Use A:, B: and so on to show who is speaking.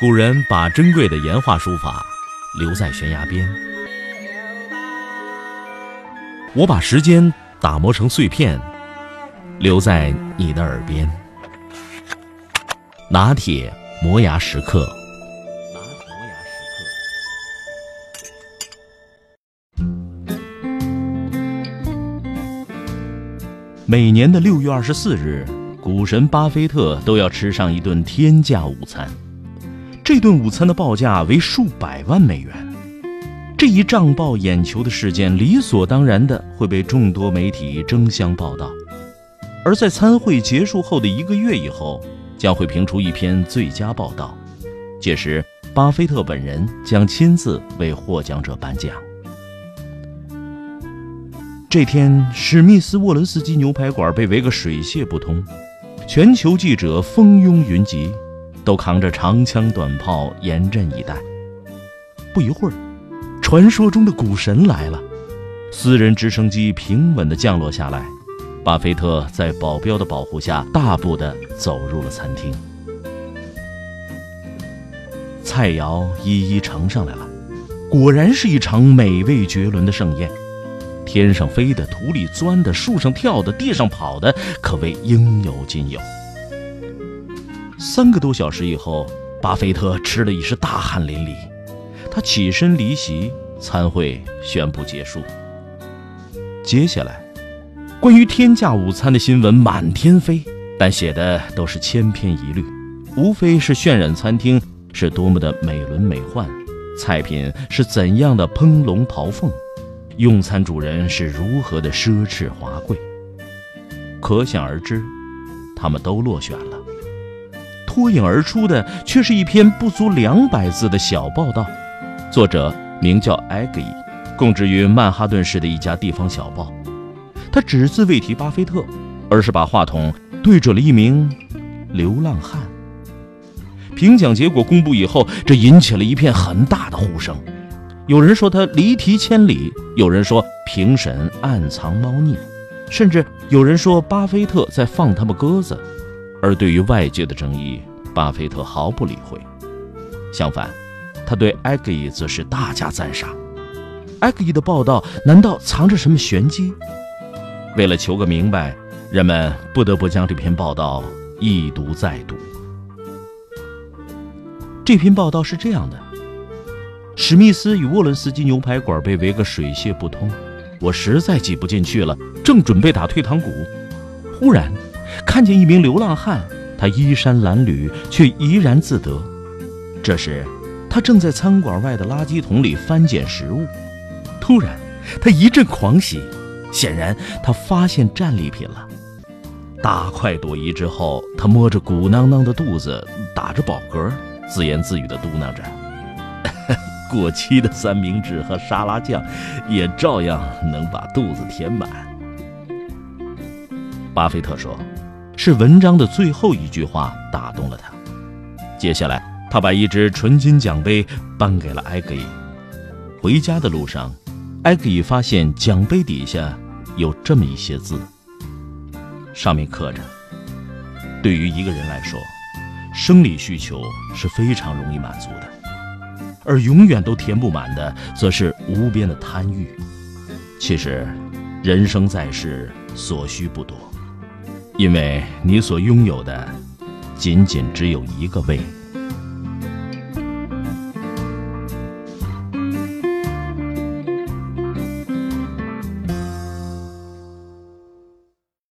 A: 古人把珍贵的岩画书法留在悬崖边，我把时间打磨成碎片，留在你的耳边。拿铁磨牙时刻。每年的六月二十四日，股神巴菲特都要吃上一顿天价午餐。这顿午餐的报价为数百万美元，这一涨爆眼球的事件理所当然的会被众多媒体争相报道，而在参会结束后的一个月以后，将会评出一篇最佳报道，届时巴菲特本人将亲自为获奖者颁奖。这天，史密斯沃伦斯基牛排馆被围个水泄不通，全球记者蜂拥云集。都扛着长枪短炮严阵以待。不一会儿，传说中的股神来了，私人直升机平稳地降落下来。巴菲特在保镖的保护下，大步地走入了餐厅。菜肴一一呈上来了，果然是一场美味绝伦的盛宴。天上飞的、土里钻的、树上跳的、地上跑的，可谓应有尽有。三个多小时以后，巴菲特吃的已是大汗淋漓。他起身离席，餐会宣布结束。接下来，关于天价午餐的新闻满天飞，但写的都是千篇一律，无非是渲染餐厅是多么的美轮美奂，菜品是怎样的烹龙刨凤，用餐主人是如何的奢侈华贵。可想而知，他们都落选了。脱颖而出的却是一篇不足两百字的小报道，作者名叫艾格伊，供职于曼哈顿市的一家地方小报。他只字未提巴菲特，而是把话筒对准了一名流浪汉。评奖结果公布以后，这引起了一片很大的呼声。有人说他离题千里，有人说评审暗藏猫腻，甚至有人说巴菲特在放他们鸽子。而对于外界的争议，巴菲特毫不理会，相反，他对埃格伊则是大加赞赏。埃格伊的报道难道藏着什么玄机？为了求个明白，人们不得不将这篇报道一读再读。这篇报道是这样的：史密斯与沃伦斯基牛排馆被围个水泄不通，我实在挤不进去了，正准备打退堂鼓，忽然看见一名流浪汉。他衣衫褴褛，却怡然自得。这时，他正在餐馆外的垃圾桶里翻捡食物。突然，他一阵狂喜，显然他发现战利品了。大快朵颐之后，他摸着鼓囊囊的肚子，打着饱嗝，自言自语地嘟囔着：“ 过期的三明治和沙拉酱，也照样能把肚子填满。”巴菲特说。是文章的最后一句话打动了他。接下来，他把一只纯金奖杯颁给了埃格伊。回家的路上，埃格伊发现奖杯底下有这么一些字，上面刻着：“对于一个人来说，生理需求是非常容易满足的，而永远都填不满的，则是无边的贪欲。其实，人生在世，所需不多。”因为你所拥有的，仅仅只有一个胃。